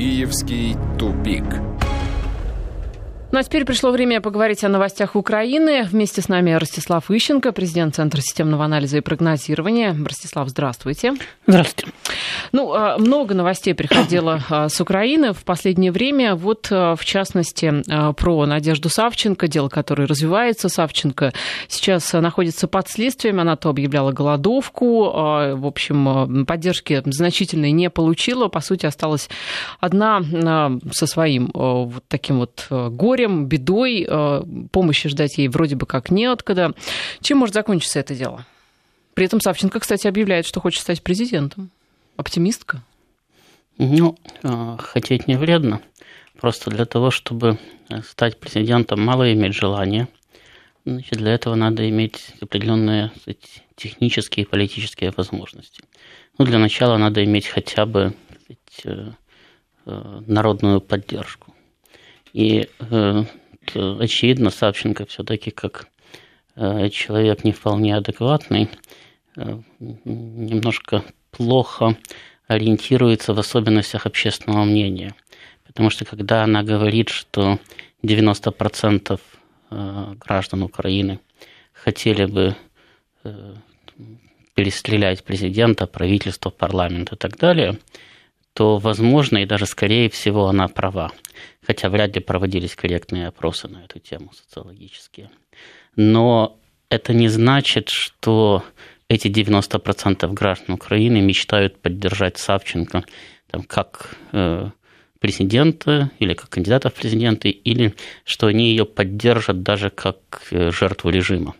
Киевский тупик. Ну а теперь пришло время поговорить о новостях Украины. Вместе с нами Ростислав Ищенко, президент Центра системного анализа и прогнозирования. Ростислав, здравствуйте. Здравствуйте. Ну, а, много новостей приходило а, с Украины в последнее время. Вот, а, в частности, про Надежду Савченко, дело которое развивается. Савченко сейчас находится под следствием. Она то объявляла голодовку. В общем, поддержки значительной не получила. По сути, осталась одна со своим вот таким вот горем горем, бедой, э, помощи ждать ей вроде бы как неоткуда. Чем может закончиться это дело? При этом Савченко, кстати, объявляет, что хочет стать президентом. Оптимистка? Ну, э, хотеть не вредно. Просто для того, чтобы стать президентом, мало иметь желания. Значит, для этого надо иметь определенные сказать, технические и политические возможности. Ну, для начала надо иметь хотя бы сказать, э, народную поддержку. И э, очевидно, Савченко все-таки как э, человек не вполне адекватный, э, немножко плохо ориентируется в особенностях общественного мнения. Потому что когда она говорит, что 90% э, граждан Украины хотели бы э, перестрелять президента, правительство, парламент и так далее, то, возможно, и даже скорее всего она права хотя вряд ли проводились корректные опросы на эту тему социологические. Но это не значит, что эти 90% граждан Украины мечтают поддержать Савченко там, как э, президента или как кандидата в президенты, или что они ее поддержат даже как э, жертву режима.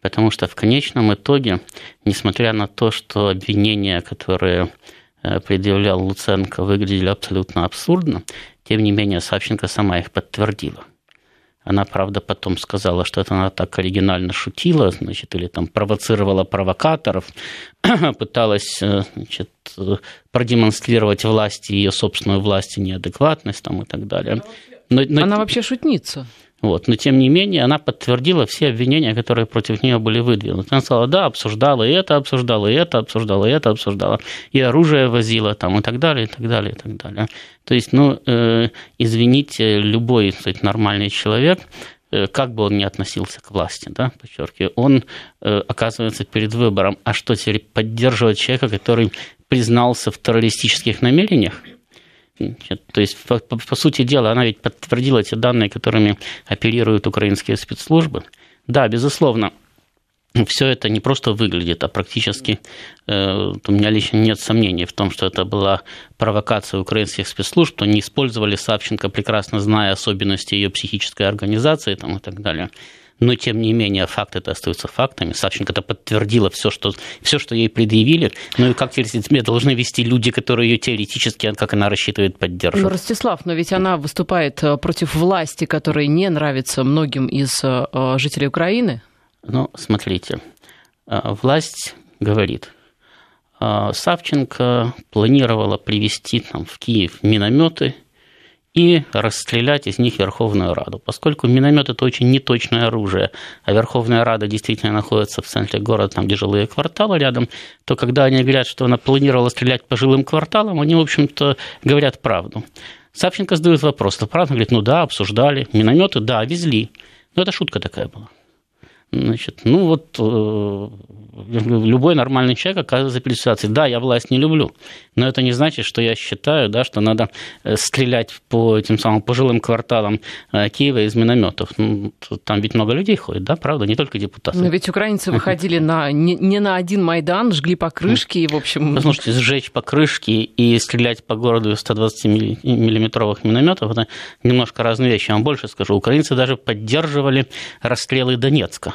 Потому что в конечном итоге, несмотря на то, что обвинения, которые предъявлял Луценко, выглядели абсолютно абсурдно, тем не менее, Савченко сама их подтвердила. Она, правда, потом сказала, что это она так оригинально шутила, значит, или там провоцировала провокаторов, пыталась э, значит, продемонстрировать власти, ее собственную власть и неадекватность там, и так далее. Но, но... Она вообще шутница. Вот. Но, тем не менее, она подтвердила все обвинения, которые против нее были выдвинуты. Она сказала, да, обсуждала и это, обсуждала и это, обсуждала и это, обсуждала, и оружие возила, там, и так далее, и так далее, и так далее. То есть, ну, э, извините, любой кстати, нормальный человек, э, как бы он ни относился к власти, да, подчеркиваю, он э, оказывается перед выбором, а что теперь поддерживать человека, который признался в террористических намерениях, то есть, по, по, по сути дела, она ведь подтвердила те данные, которыми оперируют украинские спецслужбы. Да, безусловно, все это не просто выглядит, а практически э, у меня лично нет сомнений в том, что это была провокация украинских спецслужб, что они использовали Савченко, прекрасно зная особенности ее психической организации там, и так далее но тем не менее факты это остаются фактами. Савченко это подтвердила все, что, все, что ей предъявили. Ну и как себя должны вести люди, которые ее теоретически, как она рассчитывает, поддерживать? Ну, Ростислав, но ведь она выступает э, против власти, которая не нравится многим из э, жителей Украины. Ну, смотрите, э, власть говорит, Савченко планировала привести там, в Киев минометы – и расстрелять из них Верховную Раду. Поскольку миномет это очень неточное оружие, а Верховная Рада действительно находится в центре города, там где жилые кварталы рядом, то когда они говорят, что она планировала стрелять по жилым кварталам, они, в общем-то, говорят правду. Савченко задает вопрос, то правда? Говорит, ну да, обсуждали. Минометы, да, везли. Но это шутка такая была. Значит, ну вот э, любой нормальный человек оказывается перед ситуацией. Да, я власть не люблю, но это не значит, что я считаю, да, что надо э, стрелять по этим самым пожилым кварталам э, Киева из минометов. Ну, там ведь много людей ходит, да, правда, не только депутаты. Но ведь украинцы выходили на, не, не на один Майдан, жгли покрышки и, в общем... Послушайте, сжечь покрышки и стрелять по городу из 120-миллиметровых минометов – это немножко разные вещи. Я вам больше скажу. Украинцы даже поддерживали расстрелы Донецка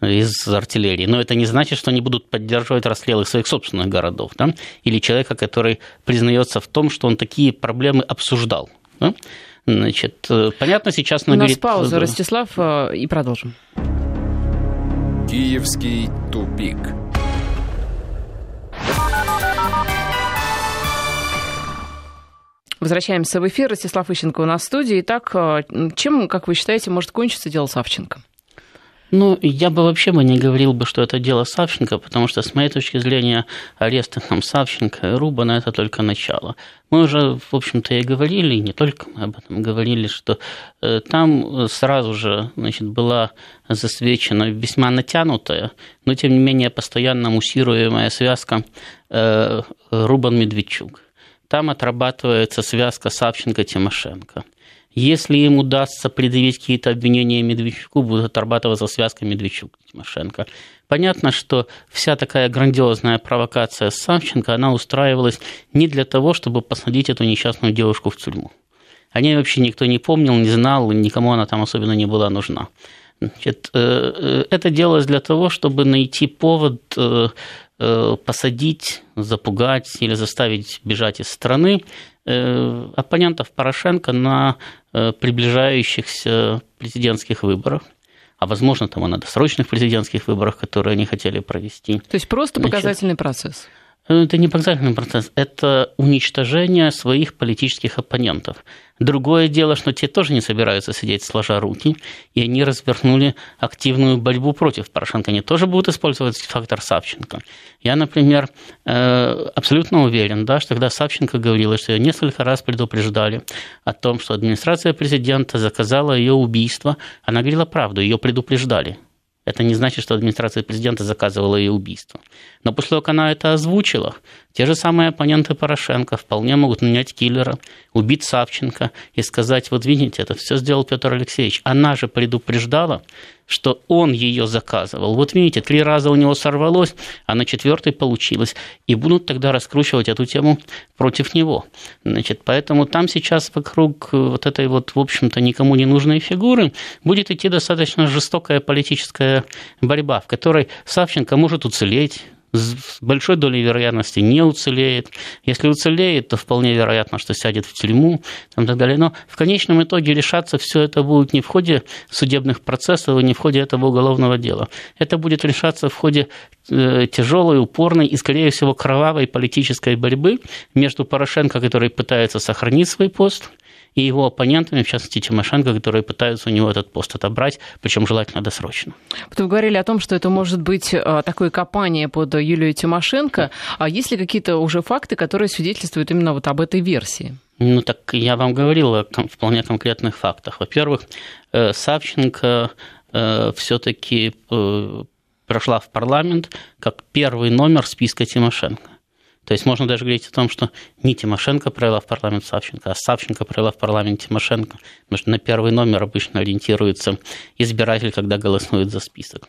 из артиллерии. Но это не значит, что они будут поддерживать расстрелы своих собственных городов. Да? Или человека, который признается в том, что он такие проблемы обсуждал. Да? Значит, э, понятно, сейчас. У нас пауза, Ростислав, э, и продолжим. Киевский тупик. Возвращаемся в эфир. Ростислав Ищенко у нас в студии. Итак, э, чем, как вы считаете, может кончиться дело Савченко? Ну, я бы вообще бы не говорил бы, что это дело Савченко, потому что, с моей точки зрения, аресты там Савченко и Рубана – это только начало. Мы уже, в общем-то, и говорили, и не только мы об этом говорили, что э, там сразу же значит, была засвечена весьма натянутая, но, тем не менее, постоянно муссируемая связка э, Рубан-Медведчук. Там отрабатывается связка Савченко-Тимошенко – если им удастся предъявить какие-то обвинения Медведчуку, будут отрабатываться связка Медведчук-Тимошенко. Понятно, что вся такая грандиозная провокация с Савченко, она устраивалась не для того, чтобы посадить эту несчастную девушку в тюрьму. О ней вообще никто не помнил, не знал, никому она там особенно не была нужна. Значит, э, э, это делалось для того, чтобы найти повод э, посадить, запугать или заставить бежать из страны оппонентов Порошенко на приближающихся президентских выборах а возможно, там и на досрочных президентских выборах, которые они хотели провести. То есть просто Значит, показательный процесс? Это не показательный процесс, это уничтожение своих политических оппонентов. Другое дело, что те тоже не собираются сидеть сложа руки, и они развернули активную борьбу против Порошенко. Они тоже будут использовать фактор Савченко. Я, например, э, абсолютно уверен, да, что когда Савченко говорила, что ее несколько раз предупреждали о том, что администрация президента заказала ее убийство, она говорила правду, ее предупреждали. Это не значит, что администрация президента заказывала ее убийство. Но после того, как она это озвучила, те же самые оппоненты Порошенко вполне могут нанять киллера, убить Савченко и сказать, вот видите, это все сделал Петр Алексеевич. Она же предупреждала, что он ее заказывал. Вот видите, три раза у него сорвалось, а на четвертый получилось. И будут тогда раскручивать эту тему против него. Значит, поэтому там сейчас вокруг вот этой вот, в общем-то, никому не нужной фигуры будет идти достаточно жестокая политическая борьба, в которой Савченко может уцелеть, с большой долей вероятности не уцелеет. Если уцелеет, то вполне вероятно, что сядет в тюрьму и так далее. Но в конечном итоге решаться все это будет не в ходе судебных процессов и не в ходе этого уголовного дела. Это будет решаться в ходе э, тяжелой, упорной и, скорее всего, кровавой политической борьбы между Порошенко, который пытается сохранить свой пост, и его оппонентами, в частности Тимошенко, которые пытаются у него этот пост отобрать, причем желательно досрочно. Вы говорили о том, что это может быть а, такое копание под Юлию Тимошенко. А есть ли какие-то уже факты, которые свидетельствуют именно вот об этой версии? Ну, так я вам говорил о вполне конкретных фактах. Во-первых, э, Савченко э, все-таки э, прошла в парламент как первый номер списка Тимошенко. То есть можно даже говорить о том, что не Тимошенко провела в парламент Савченко, а Савченко провела в парламент Тимошенко, потому что на первый номер обычно ориентируется избиратель, когда голосует за список.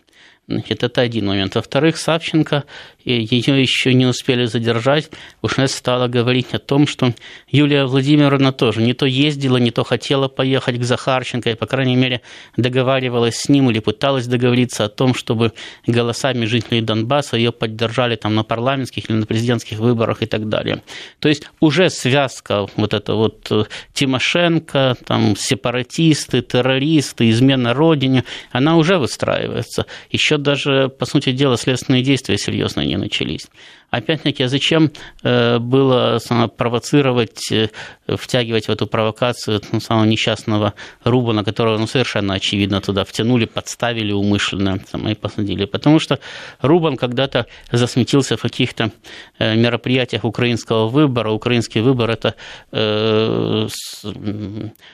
Значит, это один момент. Во-вторых, Савченко, ее еще не успели задержать, уже стала говорить о том, что Юлия Владимировна тоже не то ездила, не то хотела поехать к Захарченко, и, по крайней мере, договаривалась с ним или пыталась договориться о том, чтобы голосами жителей Донбасса ее поддержали там на парламентских или на президентских выборах и так далее. То есть уже связка вот это вот э, Тимошенко, там сепаратисты, террористы, измена родине, она уже выстраивается. Еще даже, по сути дела, следственные действия серьезно не начались. Опять-таки, а зачем э, было провоцировать, э, втягивать в эту провокацию ну, самого несчастного Рубана, которого ну, совершенно очевидно туда втянули, подставили умышленно и посадили? Потому что Рубан когда-то засметился в каких-то э, мероприятиях украинского выбора. Украинский выбор – это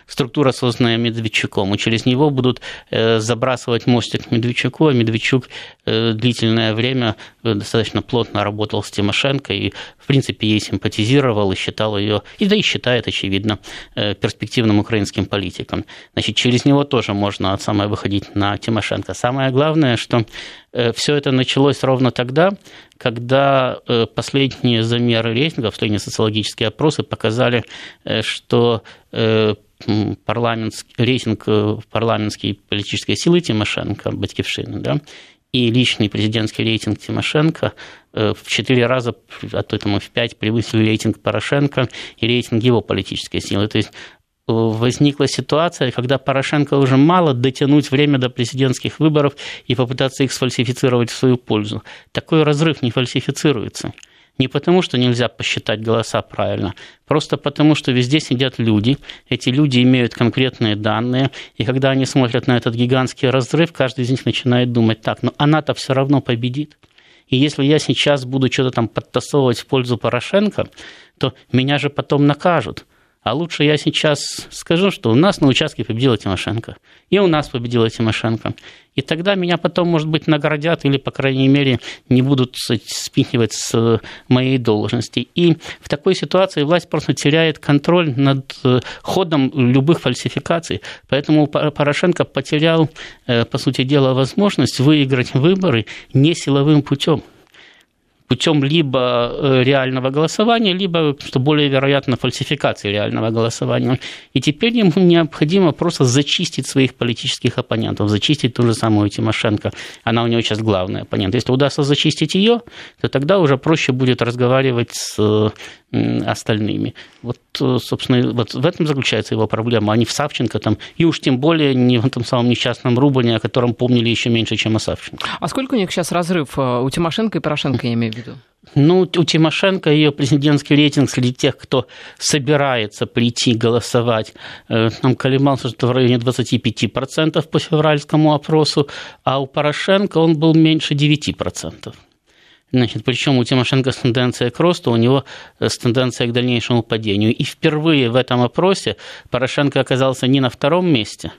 структура, созданная Медведчуком, и через него будут забрасывать мостик Медведчуку, а Медведчук длительное время достаточно плотно работал с Тимошенко и, в принципе, ей симпатизировал и считал ее, и да и считает, очевидно, э, перспективным украинским политиком. Значит, через него тоже можно самое выходить на Тимошенко. Самое главное, что э, все это началось ровно тогда, когда э, последние замеры рейтингов, последние социологические опросы показали, что парламентский, рейтинг парламентской политической силы Тимошенко, Батькившины, да, и личный президентский рейтинг Тимошенко э, в четыре раза, а то там в пять превысили рейтинг Порошенко и рейтинг его политической силы. То есть э, возникла ситуация, когда Порошенко уже мало дотянуть время до президентских выборов и попытаться их сфальсифицировать в свою пользу. Такой разрыв не фальсифицируется. Не потому, что нельзя посчитать голоса правильно, просто потому, что везде сидят люди, эти люди имеют конкретные данные, и когда они смотрят на этот гигантский разрыв, каждый из них начинает думать, так, но она-то все равно победит. И если я сейчас буду что-то там подтасовывать в пользу Порошенко, то меня же потом накажут. А лучше я сейчас скажу, что у нас на участке победила Тимошенко. И у нас победила Тимошенко. И тогда меня потом, может быть, наградят или, по крайней мере, не будут спихивать с моей должности. И в такой ситуации власть просто теряет контроль над э, ходом любых фальсификаций. Поэтому Порошенко потерял, э, по сути дела, возможность выиграть выборы не силовым путем путем либо э, реального голосования, либо, что более вероятно, фальсификации реального голосования. И теперь ему необходимо просто зачистить своих политических оппонентов, зачистить ту же самую Тимошенко. Она у него сейчас главный оппонент. Если удастся зачистить ее, то тогда уже проще будет разговаривать с остальными. Вот, собственно, вот в этом заключается его проблема, а не в Савченко там, и уж тем более не в этом самом несчастном Рубане, о котором помнили еще меньше, чем о Савченко. А сколько у них сейчас разрыв э, у Тимошенко и Порошенко, я имею в виду? Ну, у Тимошенко ее президентский рейтинг среди тех, кто собирается прийти голосовать, э, там колебался что в районе 25% по февральскому опросу, а у Порошенко он был меньше 9%. Значит, причем у Тимошенко с тенденцией к росту, у него э, с тенденцией к дальнейшему падению. И впервые в этом опросе Порошенко оказался не на втором месте,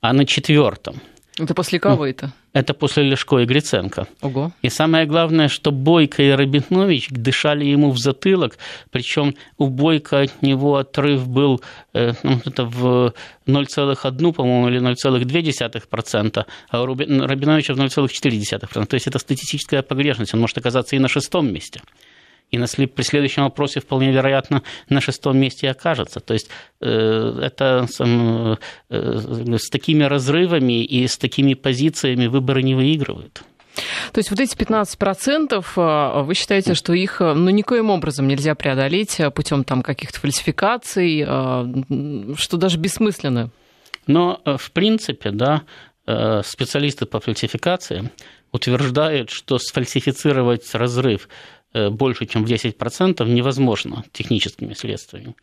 а на четвертом. Это после кого это? Это после Лешко и Гриценко. Ого. И самое главное, что Бойко и Рабинович дышали ему в затылок, причем у Бойко от него отрыв был э, ну, это в 0,1, по-моему, или 0,2%, а у Рабиновича в 0,4%. То есть это статистическая погрешность, он может оказаться и на шестом месте и на, при следующем вопросе вполне вероятно на шестом месте окажется. То есть э, это э, с такими разрывами и с такими позициями выборы не выигрывают. То есть вот эти 15% э, вы считаете, что их ну, никоим образом нельзя преодолеть путем там, каких-то фальсификаций, что даже бессмысленно? Но, в принципе, да, специалисты по фальсификации утверждают, что сфальсифицировать разрыв больше, чем в 10% невозможно техническими средствами.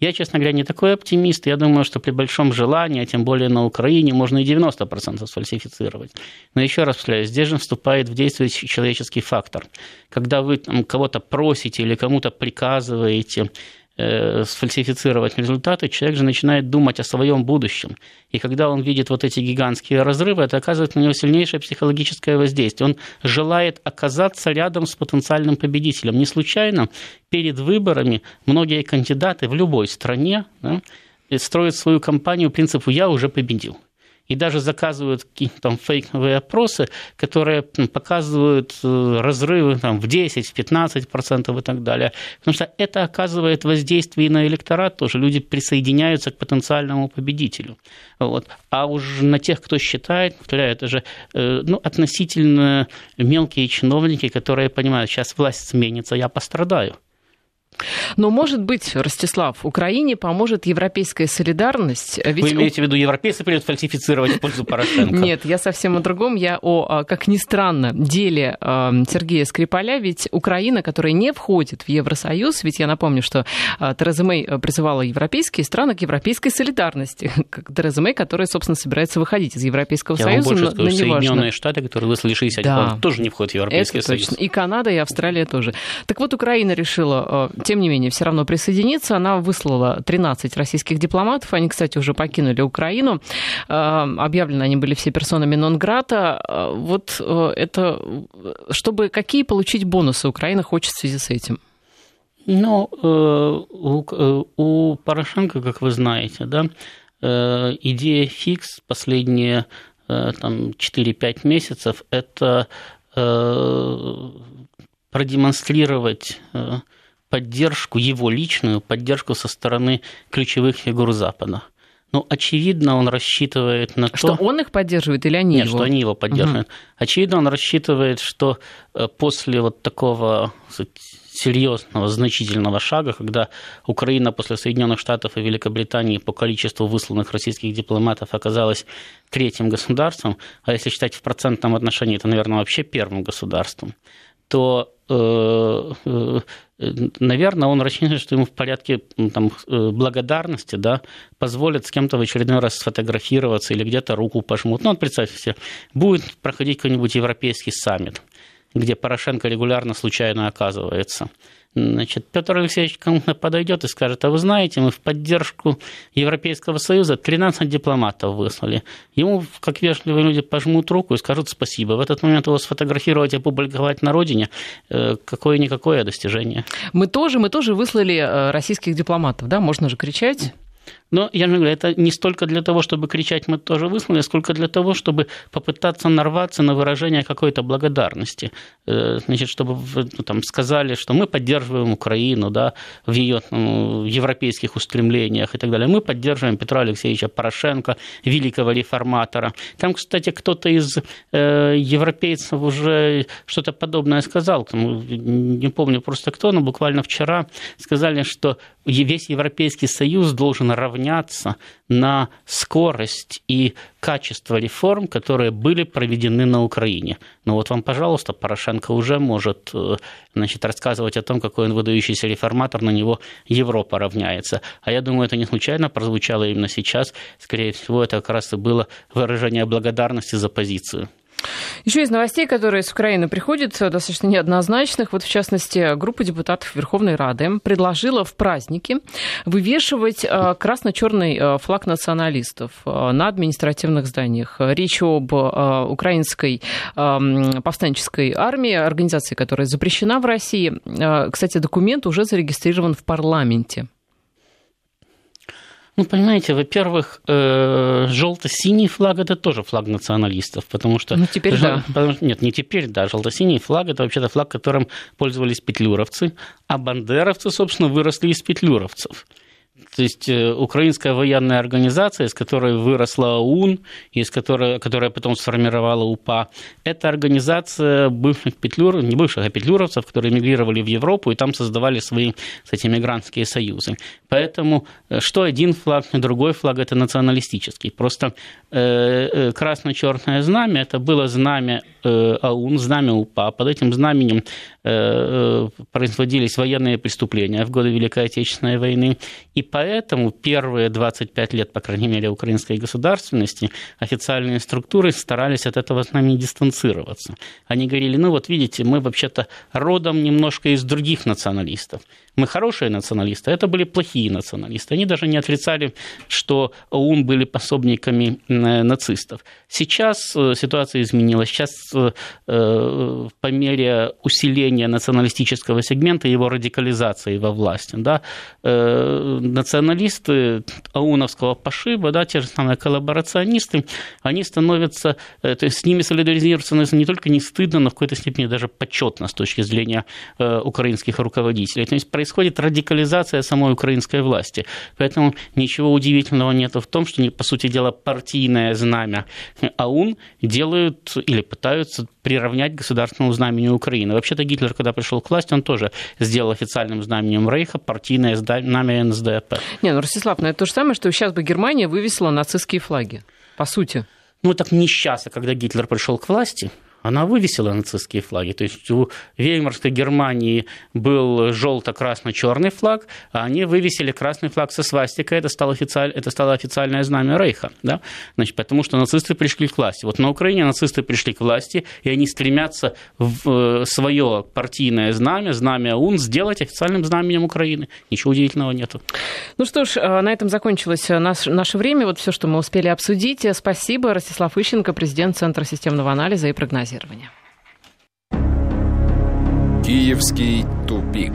Я, честно говоря, не такой оптимист. Я думаю, что при большом желании, а тем более на Украине, можно и 90% сфальсифицировать. Но еще раз повторяю, здесь же вступает в действие человеческий фактор. Когда вы кого-то просите или кому-то приказываете Э, сфальсифицировать результаты, человек же начинает думать о своем будущем. И когда он видит вот эти гигантские разрывы, это оказывает на него сильнейшее психологическое воздействие. Он желает оказаться рядом с потенциальным победителем. Не случайно перед выборами многие кандидаты в любой стране да, строят свою кампанию принципу «я уже победил» и даже заказывают какие-то там фейковые опросы, которые показывают э, разрывы там, в 10, в 15% и так далее. Потому что это оказывает воздействие и на электорат тоже. Люди присоединяются к потенциальному победителю. Вот. А уж на тех, кто считает, повторяю, это же э, ну, относительно мелкие чиновники, которые понимают, сейчас власть сменится, я пострадаю. Но, может быть, Ростислав, Украине поможет европейская солидарность. Ведь Вы имеете в виду, европейцы придут фальсифицировать в пользу Порошенко? Нет, я совсем о другом. Я о, а, как ни странно, деле а, Сергея Скрипаля. Ведь Украина, которая не входит в Евросоюз, ведь я напомню, что а, Тереза Мэй призывала европейские страны к европейской солидарности. Тереза Мэй, которая, собственно, собирается выходить из Европейского я Союза. Я вам больше скажу, Соединенные Штаты, которые выслали 60 да. тоже не входят в Европейский Это Союз. Точно. И Канада, и Австралия тоже. Так вот, Украина решила тем не менее, все равно присоединиться. Она выслала 13 российских дипломатов. Они, кстати, уже покинули Украину. Э, объявлены они были все персонами нон-грата. Э, вот э, это... Чтобы какие получить бонусы Украина хочет в связи с этим? Ну, у, Порошенко, как вы знаете, да, идея фикс последние там, 4-5 месяцев – это продемонстрировать поддержку, его личную поддержку со стороны ключевых фигур Запада. Ну, очевидно, он рассчитывает на что то... Что он их поддерживает или они Нет, его? что они его поддерживают. Угу. Очевидно, он рассчитывает, что э, после вот такого серьезного, значительного шага, когда Украина после Соединенных Штатов и Великобритании по количеству высланных российских дипломатов оказалась третьим государством, а если считать в процентном отношении, это, наверное, вообще первым государством, то наверное, он рассчитывает, что ему в порядке там, благодарности да, позволят с кем-то в очередной раз сфотографироваться или где-то руку пожмут. Ну, вот представьте себе, будет проходить какой-нибудь европейский саммит, где Порошенко регулярно случайно оказывается – Значит, Петр Алексеевич кому-то подойдет и скажет, а вы знаете, мы в поддержку Европейского Союза 13 дипломатов выслали. Ему, как вежливые люди, пожмут руку и скажут спасибо. В этот момент его сфотографировать и опубликовать на родине э, какое-никакое достижение. Мы тоже, мы тоже выслали э, российских дипломатов, да? Можно же кричать. Но я же говорю, это не столько для того, чтобы кричать «мы тоже выслали», сколько для того, чтобы попытаться нарваться на выражение какой-то благодарности. Э, значит, чтобы ну, там, сказали, что мы поддерживаем Украину да, в ее ну, европейских устремлениях и так далее. Мы поддерживаем Петра Алексеевича Порошенко, великого реформатора. Там, кстати, кто-то из э, европейцев уже что-то подобное сказал. Не помню просто кто, но буквально вчера сказали, что весь Европейский Союз должен равняться на скорость и качество реформ, которые были проведены на Украине. Ну вот вам, пожалуйста, Порошенко уже может э, значит, рассказывать о том, какой он выдающийся реформатор, на него Европа равняется. А я думаю, это не случайно прозвучало именно сейчас. Скорее всего, это как раз и было выражение благодарности за позицию. Еще из новостей, которые с Украины приходят, э, достаточно неоднозначных. Вот, в частности, группа депутатов Верховной Рады предложила в праздники вывешивать э, красно-черный э, флаг националистов на административных зданиях. Речь об украинской повстанческой армии, организации, которая запрещена в России. Кстати, документ уже зарегистрирован в парламенте. Ну, понимаете, во-первых, э, желто-синий флаг это тоже флаг националистов, потому что... Ну, теперь жел... да. Потому... Нет, не теперь, да. Желто-синий флаг это вообще-то флаг, которым пользовались петлюровцы, а бандеровцы, собственно, выросли из петлюровцев. То есть э, украинская военная организация, из которой выросла ОУН, из которой, которая потом сформировала УПА, это организация бывших петлюр, не бывших, а петлюровцев, которые мигрировали в Европу и там создавали свои, кстати, мигрантские союзы. Поэтому э, что один флаг, и другой флаг – это националистический. Просто э, красно-черное знамя – это было знамя АУН, знамя УПА. Под этим знаменем производились военные преступления в годы Великой Отечественной войны. И поэтому первые 25 лет, по крайней мере, украинской государственности официальные структуры старались от этого с нами дистанцироваться. Они говорили, ну вот видите, мы вообще-то родом немножко из других националистов мы хорошие националисты, а это были плохие националисты. Они даже не отрицали, что ОУН были пособниками э, нацистов. Сейчас э, ситуация изменилась. Сейчас э, по мере усиления националистического сегмента, его радикализации во власти, да, националисты ОУНовского пошиба, да, те же самые коллаборационисты, они становятся, то есть с ними солидаризироваться не только не стыдно, но в какой-то степени даже почетно с точки зрения украинских руководителей. То есть происходит радикализация самой украинской власти. Поэтому ничего удивительного нет в том, что, по сути дела, партийное знамя АУН делают или пытаются приравнять государственному знамению Украины. Вообще-то Гитлер, когда пришел к власти, он тоже сделал официальным знаменем Рейха партийное знамя НСДАП. Не, ну, Ростислав, ну это то же самое, что сейчас бы Германия вывесила нацистские флаги, по сути. Ну, так не сейчас, а когда Гитлер пришел к власти – она вывесила нацистские флаги. То есть у Веймарской Германии был желто-красно-черный флаг, а они вывесили красный флаг со свастикой. Это стало, официаль... это стало официальное знамя Рейха. Да? Значит, потому что нацисты пришли к власти. Вот на Украине нацисты пришли к власти, и они стремятся в э, свое партийное знамя, знамя УН, сделать официальным знаменем Украины. Ничего удивительного нету. Ну что ж, э, на этом закончилось э, наше время. Вот все, что мы успели обсудить. Спасибо. Ростислав Ищенко, президент Центра системного анализа и прогнозирования финансирования. Киевский тупик.